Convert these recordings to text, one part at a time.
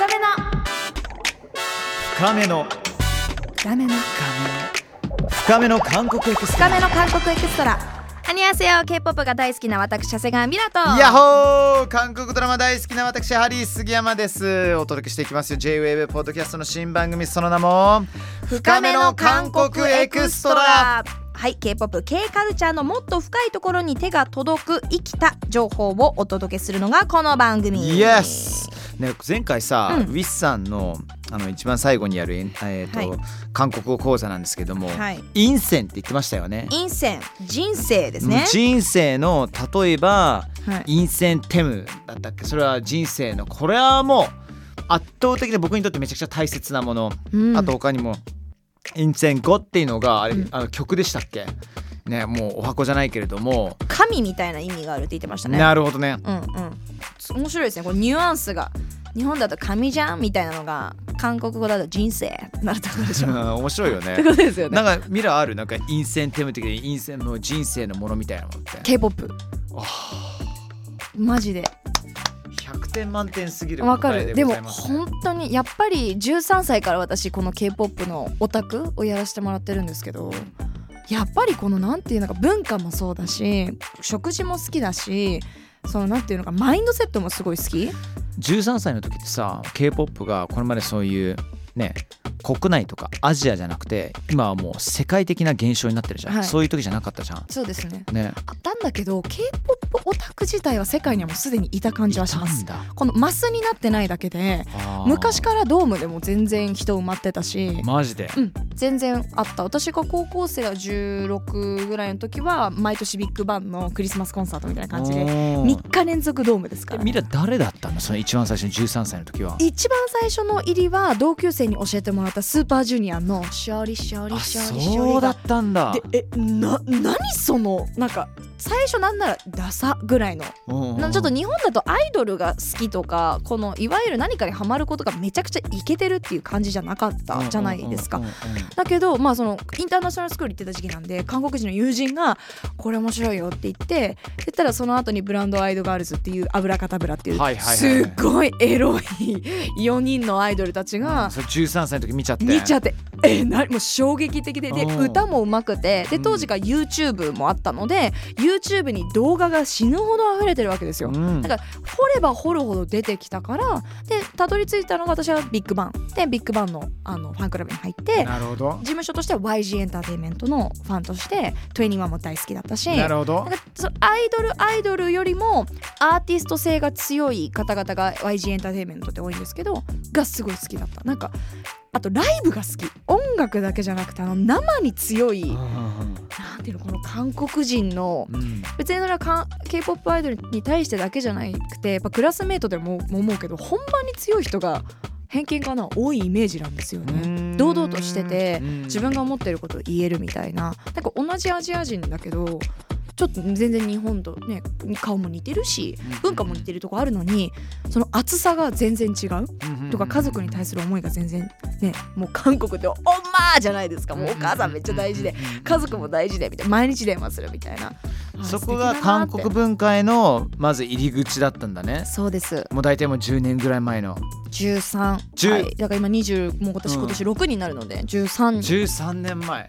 深めの。深めの。深めの。深めの韓国エクストラ。深めの韓国エクストラ。안녕하세요 K-POP が大好きな私長谷川ミラとヤッホー！韓国ドラマ大好きな私ハリー杉山です。お届けしていきますよ。J-WAVE ポッドキャストの新番組その名も深めの韓国エクストラはい K-POP K カルチャーのもっと深いところに手が届く生きた情報をお届けするのがこの番組。Yes! ね、前回さ、うん。ウィッサンのあの一番最後にやる、えーとはい。韓国語講座なんですけども、はい。陰線って言ってましたよね。陰線人生ですね。人生の例えばはい。陰線テムだったっけ？それは人生のこれはもう圧倒的に僕にとってめちゃくちゃ大切なもの、うん。あと他にも陰線語っていうのがあれ、うん。あの曲でしたっけ？ねもうお箱じゃないけれども、神みたいな意味があるって言ってましたね。なるほどね。うんうん。面白いですね。これニュアンスが。日本だと神じゃんみたいなのが韓国語だと人生なるってことでしょ。う ん面白いよね。ってことですよね。なんかミラーある？なんか陰線テム的に陰線の人生のものみたいなものって。K-POP マジで100点満点すぎるわかる。でも本当にやっぱり13歳から私この K-POP のオタクをやらせてもらってるんですけどやっぱりこのなんていうのか文化もそうだし食事も好きだしそのなんていうのかマインドセットもすごい好き？13歳の時ってさ K-POP がこれまでそういうね国内とかアジアじゃなくて今はもう世界的な現象になってるじゃん、はい。そういう時じゃなかったじゃん。そうですね。ね。あったんだけど K-POP オタク自体は世界にはもうすでにいた感じはします。このマスになってないだけで昔からドームでも全然人埋まってたし。マジで？うん、全然あった。私が高校生は16ぐらいの時は毎年ビッグバンのクリスマスコンサートみたいな感じでおー。3日連続ドームですから。えみんな誰だったの？その一番最初の13歳の時は。一番最初の入りは同級生に教えてもらったスーパージュニアの「勝利勝利あ勝利勝利」そうだがったんだ。でえな何そのなんか最初なんならダサぐらいの。うんうんなちょっと日本だとアイドルが好きとかこのいわゆる何かにハマることがめちゃくちゃイケてるっていう感じじゃなかったじゃないですか。うんうんうん。うんだけどまあそのインターナショナルスクール行ってた時期なんで韓国人の友人が「これ面白いよ」って言って言ったらその後にブランドアイドガールズっていう「アブラカタブラ」っていうすっごいエロい 4人のアイドルたちがそれ13歳の時見ちゃって。見ちゃってえな もう衝撃的で。でうん。歌もうまくて。でうん。当時から YouTube もあったので YouTube に動画が死ぬほど溢れてるわけですよ。うん。だから掘れば掘るほど出てきたからでたどり着いたのが私はビッグバン。でビッグバンのあのファンクラブに入ってなるほど。事務所としては YG エンターテインメントのファンとして21も大好きだったしなるほど。なんかそアイドルアイドルよりもアーティスト性が強い方々が YG エンターテインメントって多いんですけどがすごい好きだった。なんかあとライブが好き。音楽だけじゃなくてあの生に強いうん。なんていうのこの韓国人のうん。うん別にそれはか K-POP アイドルに対してだけじゃなくてやっぱクラスメートでもも思うけど本番に強い人が偏見かな多いイメージなんですよね。堂々としててうん。自分が思ってることを言えるみたいな。なんか同じアジア人だけどちょっと全然日本とね顔も似てるし文化も似てるとこあるのにその厚さが全然違う。とか家族に対する思いが全然ねもう韓国って「おんまー!」じゃないですか。もうお母さんめっちゃ大事で家族も大事でみたいな。毎日電話するみたいな。あそこが韓国文化へのまず入り口だったんだね。そうです。もう大体もう10年ぐらい前の。13 10はい。だから今20もう今年うん。今年6になるので13 13年前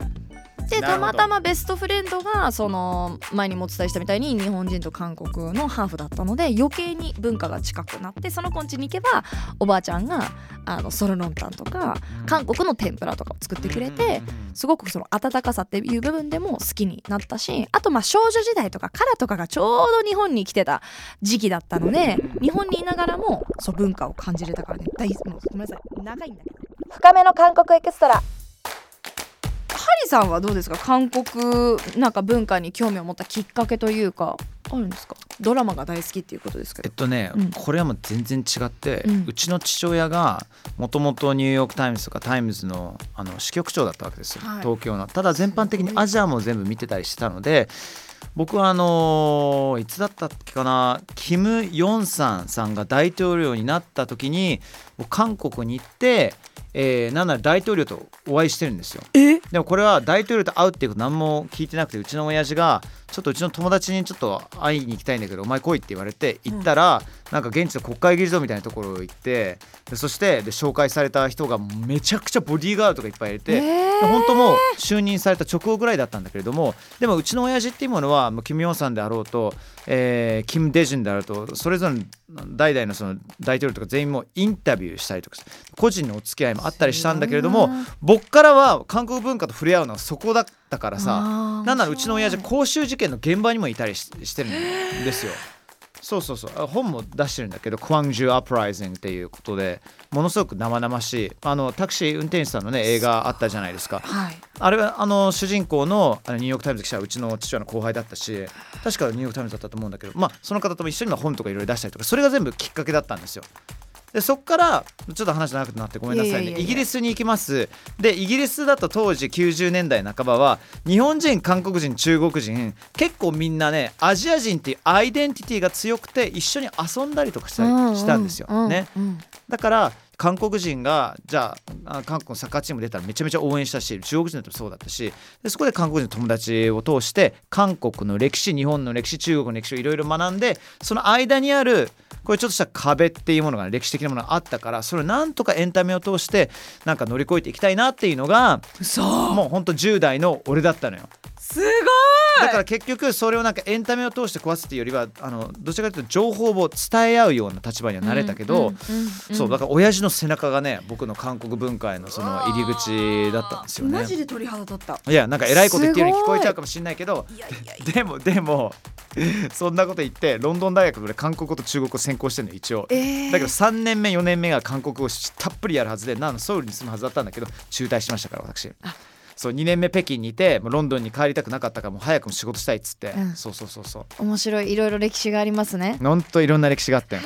でたまたまベストフレンドがその前にもお伝えしたみたいに日本人と韓国のハーフだったので余計に文化が近くなってその子ん家に行けばおばあちゃんがあのソルノンタンとか韓国の天ぷらとかを作ってくれてすごくその温かさっていう部分でも好きになったしあとまあ少女時代とかカラとかがちょうど日本に来てた時期だったので日本にいながらもそう文化を感じれたからね。大もうごめんなさい。長いんだけど。深めの韓国エクストラハリさんはどうですか？韓国なんか文化に興味を持ったきっかけというかあるんですか？ドラマが大好きっていうことですけど。えっとね、うん。これはもう全然違って、ううんちの父親がもともとニューヨーク・タイムズとかタイムズのあの支局長だったわけですよ、はい。東京の。ただ全般的にアジアも全部見てたりしてたので僕はあのーいつだったっけかな？キム・ヨンサムさんが大統領になった時に僕韓国に行ってえーなんなら大統領とお会いしてるんですよ。え？でもこれは大統領と会うっていうこと何も聞いてなくてうちの親父がちょっとうちの友達にちょっと会いに行きたいんだけどお前来いって言われて行ったら、なんか現地の国会議事堂みたいなところ行ってでそしてで紹介された人がめちゃくちゃボディーガードとかいっぱいいて、えー。で本当もう就任された直後ぐらいだったんだけれどもでもうちの親父っていうものはもうキム・ヨンさんであろうと、えーキム・デジュンであろうとそれぞれの代々のその大統領とか全員もインタビューしたりとか個人のお付き合いもあったりしたんだけれども僕からは韓国文化と触れ合うのはそこだったからさなんならうちの親父光州事件の現場にもいたりししてるんですよ。そうそうそう。あ本も出してるんだけど「クワンジュ・アプライズング」っていうことでものすごく生々しい。あのタクシー運転手さんのね映画あったじゃないですか。はい。あれはあの主人公のあのニューヨーク・タイムズ記者はうちの父親の後輩だったし確かニューヨーク・タイムズだったと思うんだけどまあその方とも一緒にまあ本とかいろいろ出したりとかそれが全部きっかけだったんですよ。でそっからちょっと話長くなってごめんなさいね。イギリスに行きます。でイギリスだと当時90年代半ばは日本人韓国人中国人結構みんなねアジア人っていうアイデンティティが強くて一緒に遊んだりとかしたりしたんですよ。ね、うん。だから韓国人がじゃああ韓国のサッカーチーム出たらめちゃめちゃ応援したし中国人だってもそうだったしでそこで韓国人の友達を通して韓国の歴史日本の歴史中国の歴史をいろいろ学んでその間にあるこれちょっとした壁っていうものが歴史的なものがあったからそれをなんとかエンタメを通してなんか乗り越えていきたいなっていうのがそうもうほんと10代の俺だったのよ。すごいだから結局それをなんかエンタメを通して壊すっていうよりはあのどちらかというと情報を伝え合うような立場にはなれたけど、そうだから親父の背中がね僕の韓国文化へのその入り口だったんですよね。マ。ジで鳥肌立った。いやなんか偉いこと言ってるように聞こえちゃうすかもしれないけどでもでも そんなこと言ってロンドン大学で韓国語と中国語専攻してるの一応。えー。だけど3年目4年目が韓国語をたっぷりやるはずでなんソウルに住むはずだったんだけど中退しましたから私。あそう2年目北京にいてもうロンドンに帰りたくなかったからもう早くも仕事したいっつって、うん。そうそうそうそう。面白いいろいろ歴史がありますね。ほんといろんな歴史があって。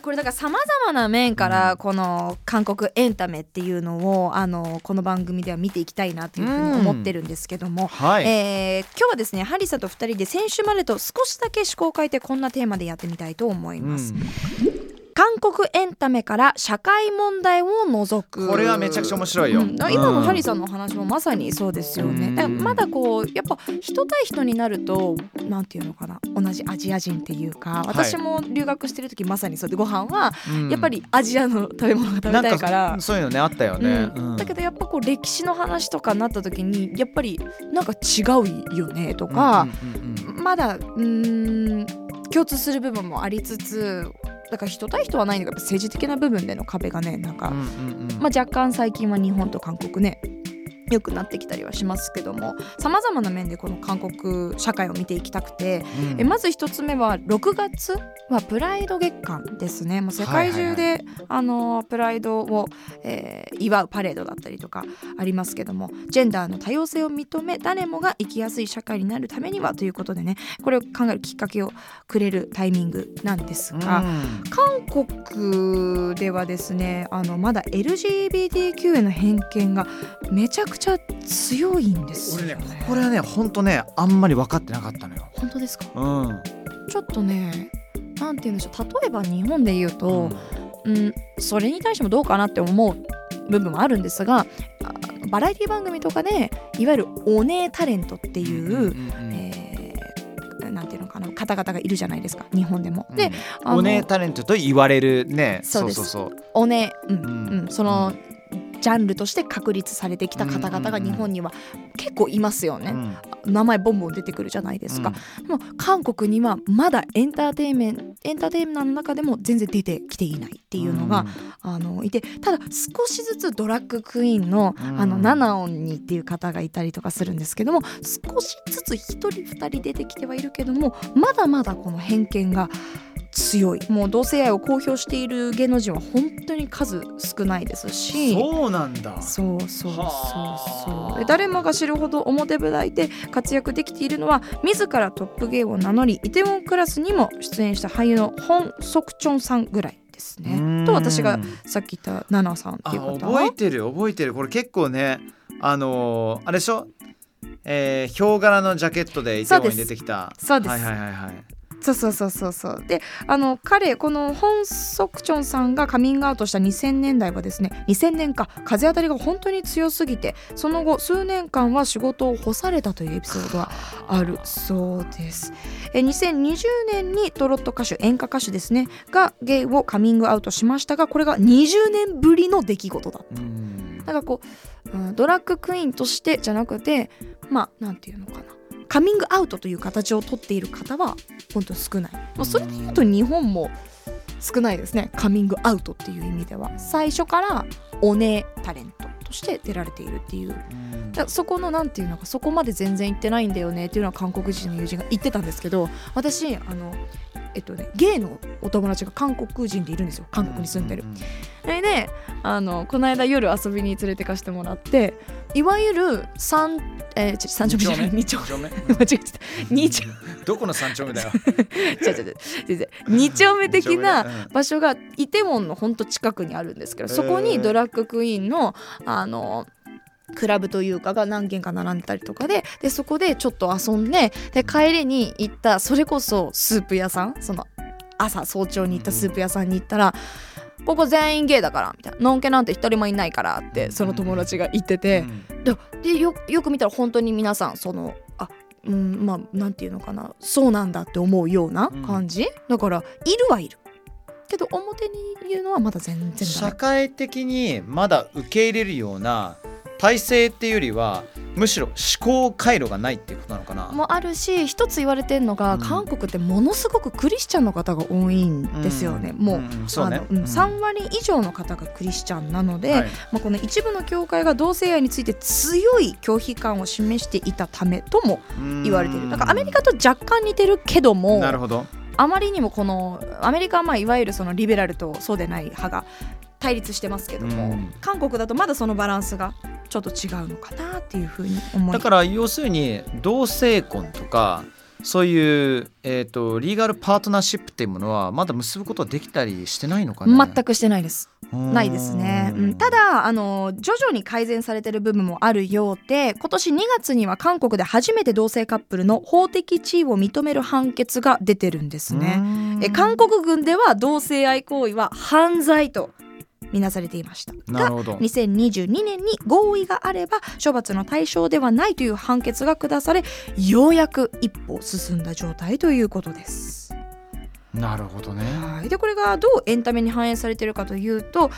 これだからさまざまな面からこの韓国エンタメっていうのをあのこの番組では見ていきたいなというふうに思ってるんですけども、はい、えー今日はですねハリーさんと2人で先週までと少しだけ思考を変えてこんなテーマでやってみたいと思います、うん韓国エンタメから社会問題を除く。これはめちゃくちゃ面白いよ。うん。今のハリーささんのお話もまさにそうですよね、うん。だまだこうやっぱ人対人になるとなんていうのかな。同じアジア人っていうか私も留学してる時まさにそうでご飯はやっぱりアジアの食べ物が食べたいから。そういうのねあったよね、うん。うん。だけどやっぱこう歴史の話とかになった時にやっぱりなんか違うよねとか、まだうーん共通する部分もありつつだから人対人はないんだけど政治的な部分での壁がねなんか、うんうんうん。まあ、若干最近は日本と韓国ね良くなってきたりはしますけどもさまざまな面でこの韓国社会を見ていきたくて、うん。えまず一つ目は6月はプライド月間ですね。もう世界中で、あのプライドを、えー祝うパレードだったりとかありますけどもジェンダーの多様性を認め誰もが生きやすい社会になるためにはということでねこれを考えるきっかけをくれるタイミングなんですが、うん。韓国ではですねあのまだ LGBTQ への偏見がめちゃくちゃ強いんですよ俺ね。ねこれはねほんとねあんまり分かってなかったのよ。本当ですか？うん、ちょっとねなんて言うんでしょう。例えば日本で言うと、うん、それに対してもどうかなって思う部分はあるんですがあバラエティ番組とかでいわゆるお姉タレントっていう、えーなんていうのかな方々がいるじゃないですか日本でも。で、あのお姉タレントと言われるね。そうそうそうおね、うんうん。うん、その、ジャンルとして確立されてきた方々が日本には結構いますよね、うん。名前ボンボン出てくるじゃないですか、でも韓国にはまだエンターテインメンエンターテインメントの中でも全然出てきていないっていうのが、あのいてただ少しずつドラッグクイーンの,、うん。あのナナオンにっていう方がいたりとかするんですけども少しずつ1人2人出てきてはいるけどもまだまだこの偏見が強い。もう同性愛を公表している芸能人は本当に数少ないですし。そうなんだ。そうそうそうはあ。そうで誰もが知るほど表舞台で活躍できているのは自らトップゲーを名乗りイテウォンクラスにも出演した俳優のホン・ソクチョンさんぐらいですうね。ん。と私がさっき言ったナナさんってあいう方覚えてる覚えてる。これ結構ねあのーあれでしょ？えー、ヒョウ柄のジャケットでイテウォンに出てきた。そうです。はいはいはいはいそうそうそうそうそう。であの彼このホン・ソクチョンさんがカミングアウトした2000年代はですね2000年か風当たりが本当に強すぎてその後数年間は仕事を干されたというエピソードがあるそうです。え2020年にトロット歌手演歌歌手ですねがゲイをカミングアウトしましたがこれが20年ぶりの出来事だった。うん。だからこう、うんドラッグクイーンとしてじゃなくてまあなんていうのかなカミングアウトという形をとっている方は本当に少ない、まあ、それで言うと日本も少ないですね。カミングアウトっていう意味では。最初からお姉タレントとして出られているっていう。そこのなんていうのかそこまで全然行ってないんだよねっていうのは韓国人の友人が言ってたんですけど私あのえっとねゲイのお友達が韓国人でいるんですよ。韓国に住んでる。うん。それであのこの間夜遊びに連れてかしてもらっていわゆる三えー、ち三丁目じゃない二丁目？目。間違えてた。二丁どこの三丁目だよ？違う違う違う。二丁目的な場所がイテウォンのほんと近くにあるんですけどそこにドラッグクイーンのあのクラブというかが何軒か並んでたりとかででそこでちょっと遊んでで帰りに行ったそれこそスープ屋さん？その朝早朝に行ったスープ屋さんに行ったら「ここ全員ゲイだから」みたいな「のんけなんて一人もいないから」ってその友達が言ってて。うん。ででよよく見たら本当に皆さんそのあうんまあなんていうのかな。そうなんだって思うような感じ、だからいるはいる。けど表に言うのはまだ全然ダ社メ会的にまだ受け入れるような体制っていうよりはむしろ思考回路がないっていうことなのかな。もあるし一つ言われてるのが、うん。韓国ってものすごくクリスチャンの方が多いんですよね、ん。もう。ん。そうね。あのうん。3割以上の方がクリスチャンなので、はい。まあ、この一部の教会が同性愛について強い拒否感を示していたためとも言われている。だからアメリカと若干似てるけどもなるほど。あまりにもこのアメリカはまあいわゆるそのリベラルとそうでない派が対立してますけども、うん。韓国だとまだそのバランスがちょっと違うのかなっていうふうに思いだから要するに同性婚とかそういう、えー、とリーガルパートナーシップっていうものはまだ結ぶことはできたりしてないのかな？全くしてないです。ないですね、うん、ただあの徐々に改善されてる部分もあるようで今年2月には韓国で初めて同性カップルの法的地位を認める判決が出てるんですね。え韓国軍では同性愛行為は犯罪とみなされていました。がなるほど。2022年に合意があれば処罰の対象ではないという判決が下されようやく一歩進んだ状態ということです。なるほどね。はい、でこれがどうエンタメに反映されているかというと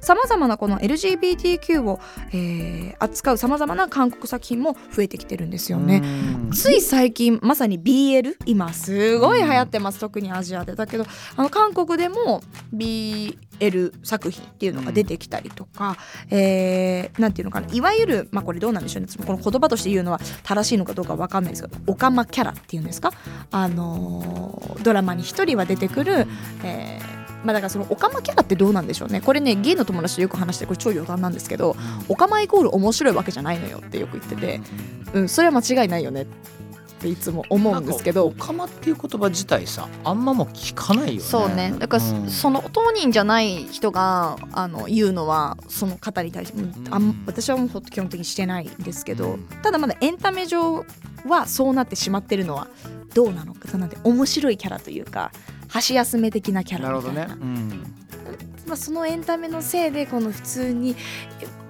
さまざ、まなこの LGBTQ を、えー扱うさまざまな韓国作品も増えてきてるんですよね。うん。つい最近まさに BL 今すごい流行ってます。特にアジアで。だけどあの韓国でも BL L 作品っていうのが出てきたりとか、えーなんていうのかないわゆるまあこれどうなんでしょうね。この言葉として言うのは正しいのかどうかわかんないですけどオカマキャラっていうんですか？あのードラマに一人は出てくる、えーまあだからそのオカマキャラってどうなんでしょうね。これねゲイの友達とよく話してこれ超余談なんですけどオカマイコール面白いわけじゃないのよってよく言ってて、うん、それは間違いないよね。っていつも思うんですけど。なんかオカマっていう言葉自体さあんまもう聞かないよね。そうね。だから、うん。その当人じゃない人があの言うのはその方に対して、うん私はもう基本的にしてないんですけど、うん。ただまだエンタメ上はそうなってしまってるのはどうなのかなんて面白いキャラというか箸休め的なキャなるほラみたいな。どね、うん。まあ、そのエンタメのせいでこの普通に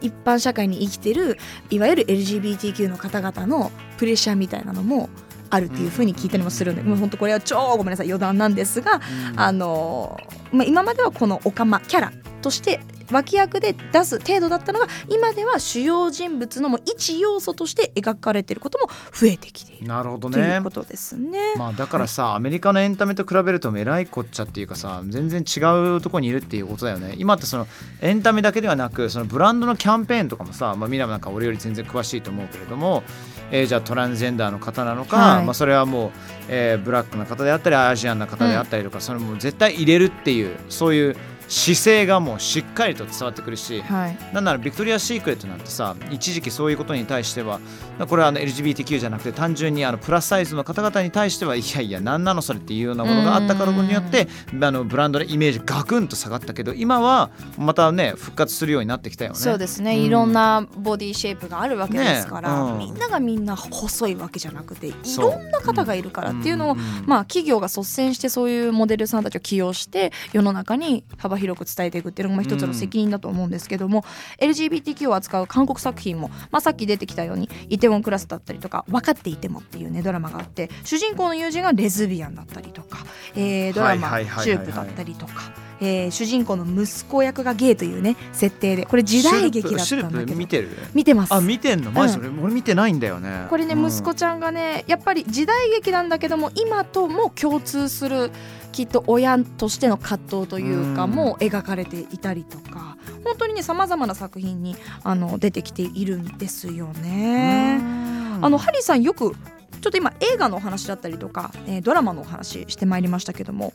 一般社会に生きてるいわゆる LGBTQ の方々のプレッシャーみたいなのもあるっていうふうに聞いたりもするんで、もう本当これは超ごめんなさい余談なんですが、あのまあ、今まではこのオカマキャラとして脇役で出す程度だったのが今では主要人物のもう一要素として描かれていることも増えてきている。なるほどといねうことですね。まあだからさ、アメリカのエンタメと比べるとえらいこっちゃっていうかさ全然違うところにいるっていうことだよね。今ってそのエンタメだけではなくそのブランドのキャンペーンとかもさ、まあ、ミラムなんか俺より全然詳しいと思うけれども、えーじゃあトランスジェンダーの方なのか、はい。まあ、それはもう、えーブラックな方であったりアジアンな方であったりとか、それも絶対入れるっていうそういう姿勢がもうしっかりと伝わってくるしはい。なんならビクトリア・シークレットなんてさ一時期そういうことに対してはこれはあの LGBTQ じゃなくて単純にあのプラスサイズの方々に対してはいやいや何なのそれっていうようなものがあったからによってあのブランドのイメージガクンと下がったけど今はまたね復活するようになってきたよね。そうですね、うん。いろんなボディシェイプがあるわけですから、ねうん。みんながみんな細いわけじゃなくていろんな方がいるからっていうのを、んんん。まあ企業が率先してそういうモデルさんたちを起用して世の中に幅広く伝えていくっていうのも一つの責任だと思うんですけども、LGBTQ を扱う韓国作品も、まあ、さっき出てきたように「イテウォンクラス」だったりとか「分かっていても」っていうねドラマがあって主人公の友人がレズビアンだったりとか、えードラマはいはいはいはいはい「シュープ」だったりとか。えー主人公の息子役がゲイというね設定でこれ時代劇だったんだけど。プ見てる？見てます。あ見てんの？マジ？うん。それ、俺見てないんだよね。これね、うん。息子ちゃんがねやっぱり時代劇なんだけども今とも共通するきっと親としての葛藤というかうん。も描かれていたりとか本当にねさまざまな作品にあの出てきているんですよね。うん。あのハリーさんよくちょっと今映画のお話だったりとか、えードラマのお話してまいりましたけども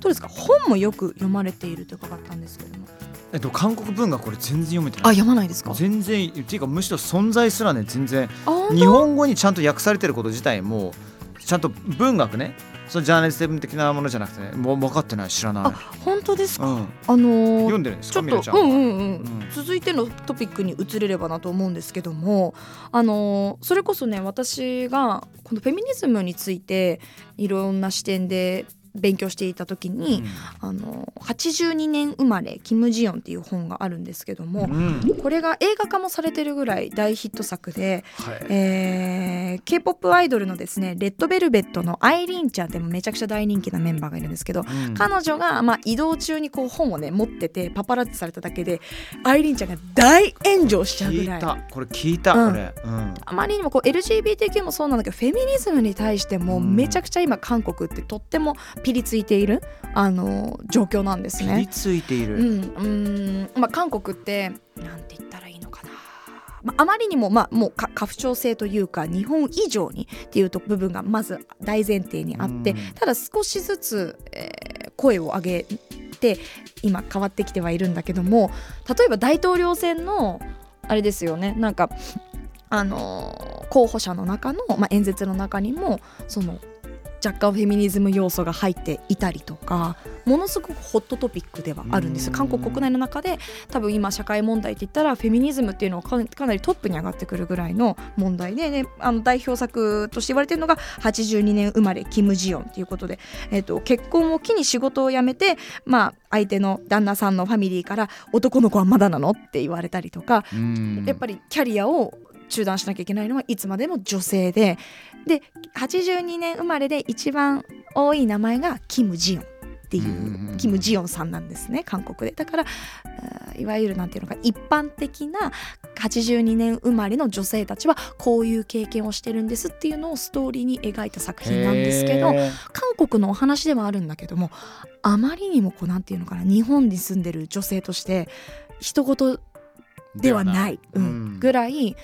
どうですか？本もよく読まれていると伺ったんですけども。えっと韓国文学これ全然読めてあない。読まないですか？全然っていうかむしろ存在すらね全然日本語にちゃんと訳されてること自体もちゃんと文学ねそのジャーナリズム的なものじゃなくてねもう分かってない知らない。あ本当ですか、うん、あのー読んでるんですちょっとうんうんうん、うん。続いてのトピックに移れればなと思うんですけどもあのーそれこそね私がこのフェミニズムについていろんな視点で勉強していた時に、あの82年生まれキム・ジヨンっていう本があるんですけども、うん。うんこれが映画化もされてるぐらい大ヒット作で、はい。えー、K-POP アイドルのですねレッドベルベットのアイリーンちゃんってめちゃくちゃ大人気なメンバーがいるんですけどうん。彼女が、まあ、移動中にこう本をね持っててパパラッチされただけでアイリーンちゃんが大炎上しちゃうぐらい。これ聞いた、うん。これ、うん、あまりにもこう LGBTQ もそうなんだけどフェミニズムに対してもうん。めちゃくちゃ今韓国ってとってもピリついているあの状況なんですピリね。ついている、うん、うん。まあ、韓国ってなんて言ったらいいのかな、まあ、あまりにも、まあ、もうか家父長制というか日本以上にっていうと部分がまず大前提にあってうん。ただ少しずつ、えー声を上げて今変わってきてはいるんだけども例えば大統領選のあれですよね。なんかあのー候補者の中の、まあ、演説の中にもその若干フェミニズム要素が入っていたりとかものすごくホットトピックではあるんです。韓国国内の中で多分今社会問題って言ったらフェミニズムっていうのはかかなりトップに上がってくるぐらいの問題で、ね、あの代表作として言われてるのが82年生まれキム・ジヨン。ということで、えっと結婚を機に仕事を辞めて、まあ、相手の旦那さんのファミリーから男の子はまだなの？って言われたりとか。うん。やっぱりキャリアを中断しなきゃいけないのはいつまでも女性で。で82年生まれで一番多い名前がキム・ジヨンっていう,、キム・ジヨンさんなんですね韓国で。だからいわゆるなんていうのか一般的な82年生まれの女性たちはこういう経験をしてるんですっていうのをストーリーに描いた作品なんですけど韓国のお話ではあるんだけどもあまりにもこうなんていうのかな日本に住んでる女性として人事ではない、うんうんぐらい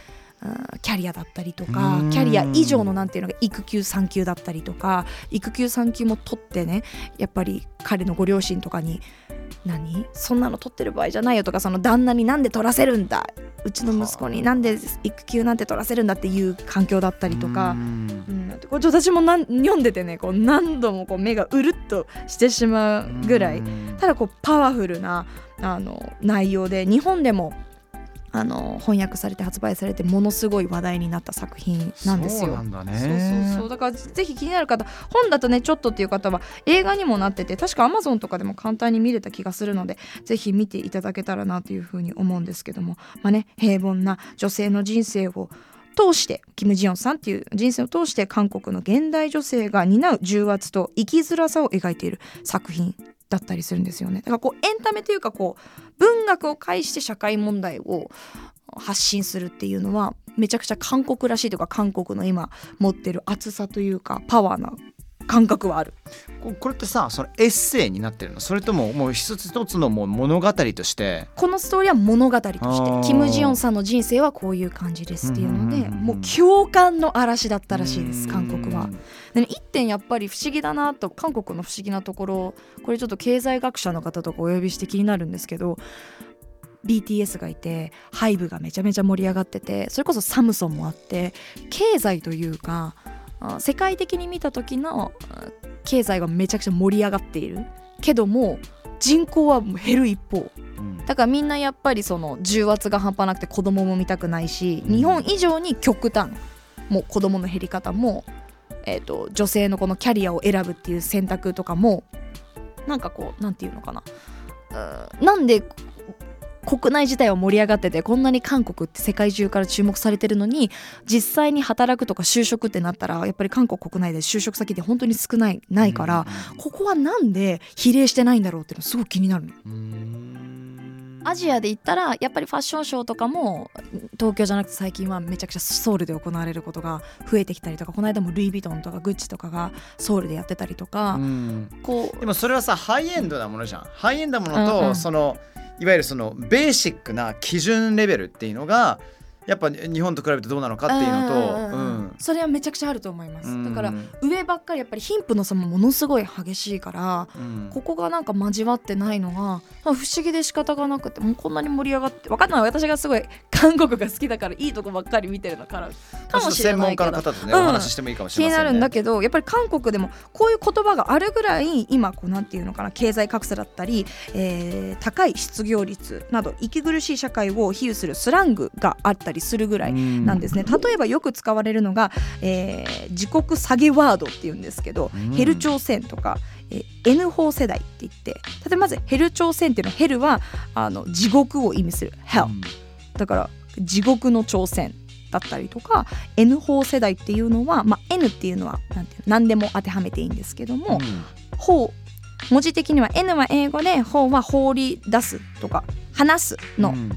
キャリアだったりとかうん。キャリア以上のなんていうのが育休産休だったりとか育休産休も取ってねやっぱり彼のご両親とかに何？そんなの取ってる場合じゃないよとかその旦那になんで取らせるんだ？うちの息子になんで育休なんて取らせるんだっていう環境だったりとか。う。ん。うん、これ私も読んでてねこう何度もこう目がうるっとしてしまうぐらいうん。ただこうパワフルなあの内容で日本でもあの翻訳されて発売されてものすごい話題になった作品なんですよ。そうなんだね。そうそう。そうだからぜひ気になる方本だとねちょっとっていう方は映画にもなってて確か Amazon とかでも簡単に見れた気がするのでぜひ見ていただけたらなというふうに思うんですけども。まあね平凡な女性の人生を通してキム・ジヨンさんっていう人生を通して韓国の現代女性が担う重圧と生きづらさを描いている作品だったりするんですよね。だからこうエンタメというかこう文学を介して社会問題を発信するっていうのはめちゃくちゃ韓国らしいというか韓国の今持ってる厚さというかパワーな感覚はある。ここれってさそのエッセイになってるの？それとももう一つ一つのもう物語として？このストーリーは物語として。キム・ジヨンさんの人生はこういう感じですっていうのでもう共感の嵐だったらしいです韓国は。一点やっぱり不思議だなと韓国の不思議なところこれちょっと経済学者の方とかお呼びして気になるんですけど BTS がいてハイブがめちゃめちゃ盛り上がっててそれこそサムソンもあって経済というかあ世界的に見た時のあ経済はめちゃくちゃ盛り上がっている。けども人口は減る一方。うん。だからみんなやっぱりその重圧が半端なくて子供も見たくないしうん。日本以上に極端。もう子供の減り方も、えー、と女性のこのキャリアを選ぶっていう選択とかもなんかこうなんていうのかな。うんなんで国内自体は盛り上がっててこんなに韓国って世界中から注目されてるのに実際に働くとか就職ってなったらやっぱり韓国国内で就職先って本当に少ないないから、ここはなんで比例してないんだろうっていうのすごく気になるの。うんアジアで言ったらやっぱりファッションショーとかも東京じゃなくて最近はめちゃくちゃソウルで行われることが増えてきたりとかこの間もルイ・ヴィトンとかグッチとかがソウルでやってたりとか、うん。こうでもそれはさハイエンドなものじゃん。ハイエンドなものと、うんうん。そのいわゆるそのベーシックな基準レベルっていうのがやっぱ日本と比べてどうなのかっていうのと、んんうんうん。それはめちゃくちゃあると思います、うん。だから上ばっかりやっぱり貧富の差もものすごい激しいからうん。ここがなんか交わってないのが不思議で仕方がなくてもうこんなに盛り上がって分かんない。私がすごい韓国が好きだからいいとこばっかり見てるのからかもしれ専門ないけど。家の方とね、うんお話ししてもいいかもし気に。なるんだけどやっぱり韓国でもこういう言葉があるぐらい今こうなんていうのかな経済格差だったり、えー高い失業率など息苦しい社会を比喩するスラングがあったりするぐらいなんですね、例えばよく使われるのが、えー自国下げワードっていうんですけど、うん。ヘル朝鮮とか、えー N 法世代って言って例えばまずヘル朝鮮っていうのはヘルはあの地獄を意味する。Hell、うん。だから地獄の朝鮮だったりとか N 法世代っていうのは、まあ、N っていうのはなんていうの何でも当てはめていいんですけども、法文字的には N は英語で法は放り出すとか話すの、うん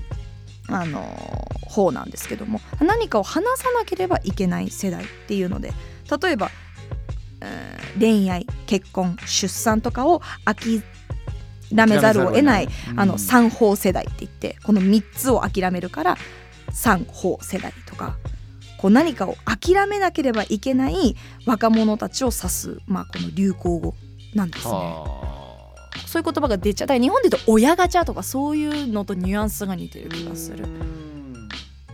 あのー方なんですけども何かを話さなければいけない世代っていうので例えば、えー恋愛結婚出産とかを諦めざるを得ないあの三法世代って言ってこの3つを諦めるから三法世代とかこう何かを諦めなければいけない若者たちを指す、まあ、この流行語なんですね。はそういう言葉が出ちゃうだから日本で言うと親ガチャとかそういうのとニュアンスが似てるあ気がする。うん。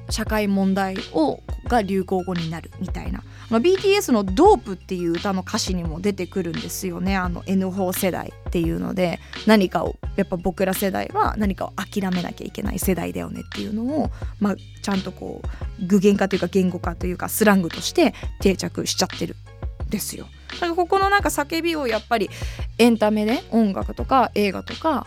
社会問題をが流行語になるみたいな、まあ、BTS の「ドープっていう歌の歌詞にも出てくるんですよね。あの N 法世代っていうので何かをやっぱ僕ら世代は何かを諦めなきゃいけない世代だよねっていうのを、まあ、ちゃんとこう具現化というか言語化というかスラングとして定着しちゃってるんですよ。だからここのなんか叫びをやっぱりエンタメで音楽とか映画とか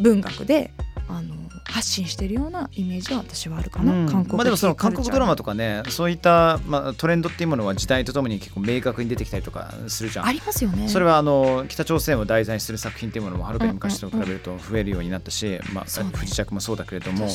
文学であの発信してるようなイメージは私はあるかな、うん。韓国まあでもその韓国ドラマととかねそういった、まあ、トレンドっていうものは時代とともに結構明確に出てきたりとかするじゃん。ありますよね。それはあの北朝鮮を題材にする作品っていうものもはるかに昔と比べると増えるようになったし、まあ、不時着もそうだけれども。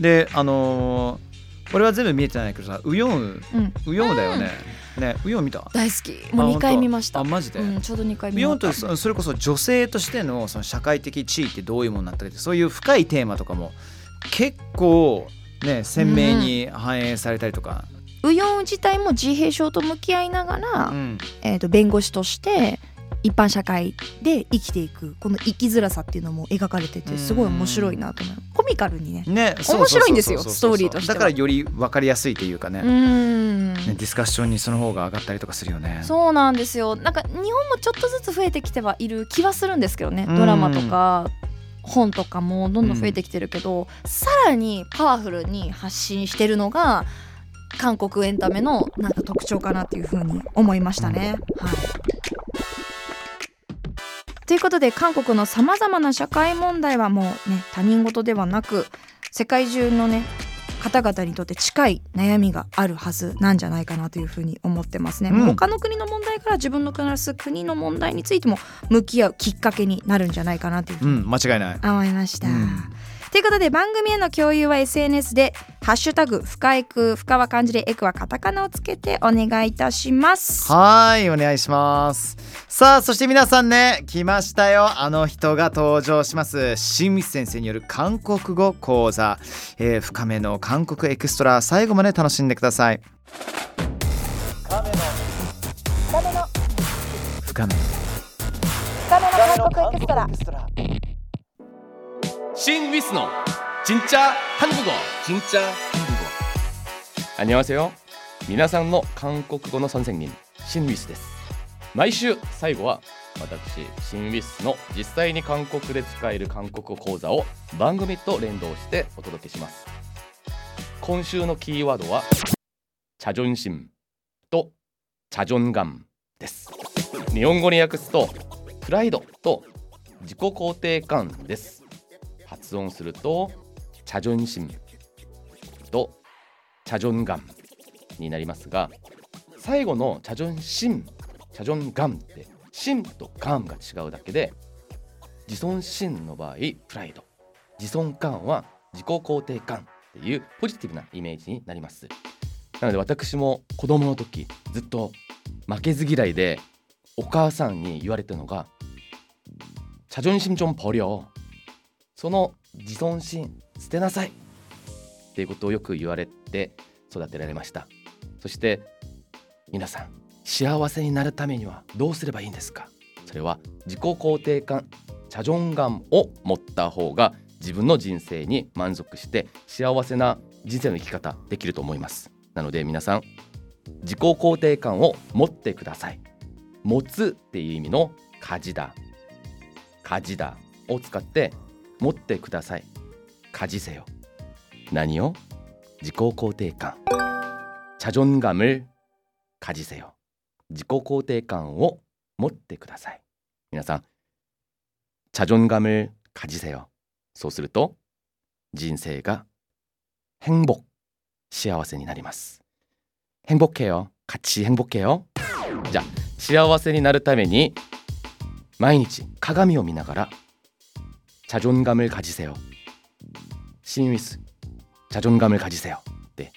であのー俺は全部見えてないけどさウヨンウヨンウだよね、ねウヨン見た？大好き。もう2回見ました。あマジで、うん、ちょうど2回見ウヨンとそそれこそ女性としてのその社会的地位ってどういうものになったりそういう深いテーマとかも結構ね鮮明に反映されたりとか、ウヨン自体も自閉症と向き合いながら、うん。えー、と弁護士として一般社会で生きていくこの生きづらさっていうのも描かれててすごい面白いなと思う。コミカルにね。ね面白いんですよストーリーとしては。だからより分かりやすいというかね,、うーん。ねディスカッションにその方が上がったりとかするよね。そうなんですよ。なんか日本もちょっとずつ増えてきてはいる気はするんですけどね。うん。ドラマとか本とかもどんどん増えてきてるけど、さらにパワフルに発信してるのが韓国エンタメのなんか特徴かなっていうふうに思いましたね。はいということで韓国のさまざまな社会問題はもうね他人事ではなく世界中のね方々にとって近い悩みがあるはずなんじゃないかなというふうに思ってますね。うん他の国の問題から自分の暮らす国の問題についても向き合うきっかけになるんじゃないかなというふううにん間違いない思いました。うんということで番組への共有は SNS で「ハッシュタグ深エク深は漢字でエクはカタカナ」をつけてお願いいたします。はいお願いします。さあそして皆さんね来ましたよ。あの人が登場します。新光先生による韓国語講座、えー、深めの韓国エクストラ。最後まで楽しんでください。深めの。深め。の深めの韓国エクストラ 신 위스노 진짜 한국어 진짜 한국어 안녕하세요 皆さんの韓国語の선생님シン・ウィスです毎週最後は私シン・ウィスの実際に韓国で使える韓国語講座を番組と連動してお届けします今週のキーワードは자존심と자존감です日本語に訳すとプライドと自己肯定感です 発音するとチャジョンシンとチャジョンガンになりますが最後のチャジョンシンチャジョンガンってシンとガンが違うだけで自尊心の場合プライド自尊感は自己肯定感っていうポジティブなイメージになりますなので私も子供の時ずっと負けず嫌いでお母さんに言われたのが「자존심좀버려」 その自尊心捨てなさい。っていうことをよく言われて育てられました。そして皆さん幸せになるためにはどうすればいいんですか？それは自己肯定感チャジョン感を持った方が自分の人生に満足して幸せな人生の生き方できると思います。なので皆さん自己肯定感を持ってください。持つっていう意味の家事だ家事だを使って持ってください가지세요何を自己肯定感자존감을가지세요自己肯定感を持ってください皆さん자존감을가지세요そうすると人生が행복幸せになります행복해요같이행복해요じゃあ幸せになるために毎日鏡を見ながら 자존감을가지세요シンウィス자존감을가지세요って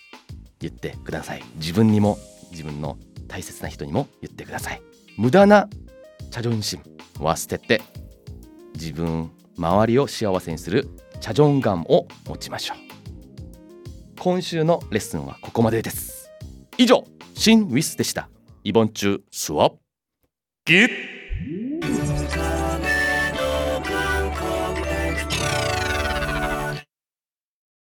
言ってください自分にも自分の大切な人にも言ってください無駄な자존심は捨てて自分周りを幸せにするチャジョンガンを持ちましょう今週のレッスンはここまでです以上シンウィスでしたイボン中スワッギッ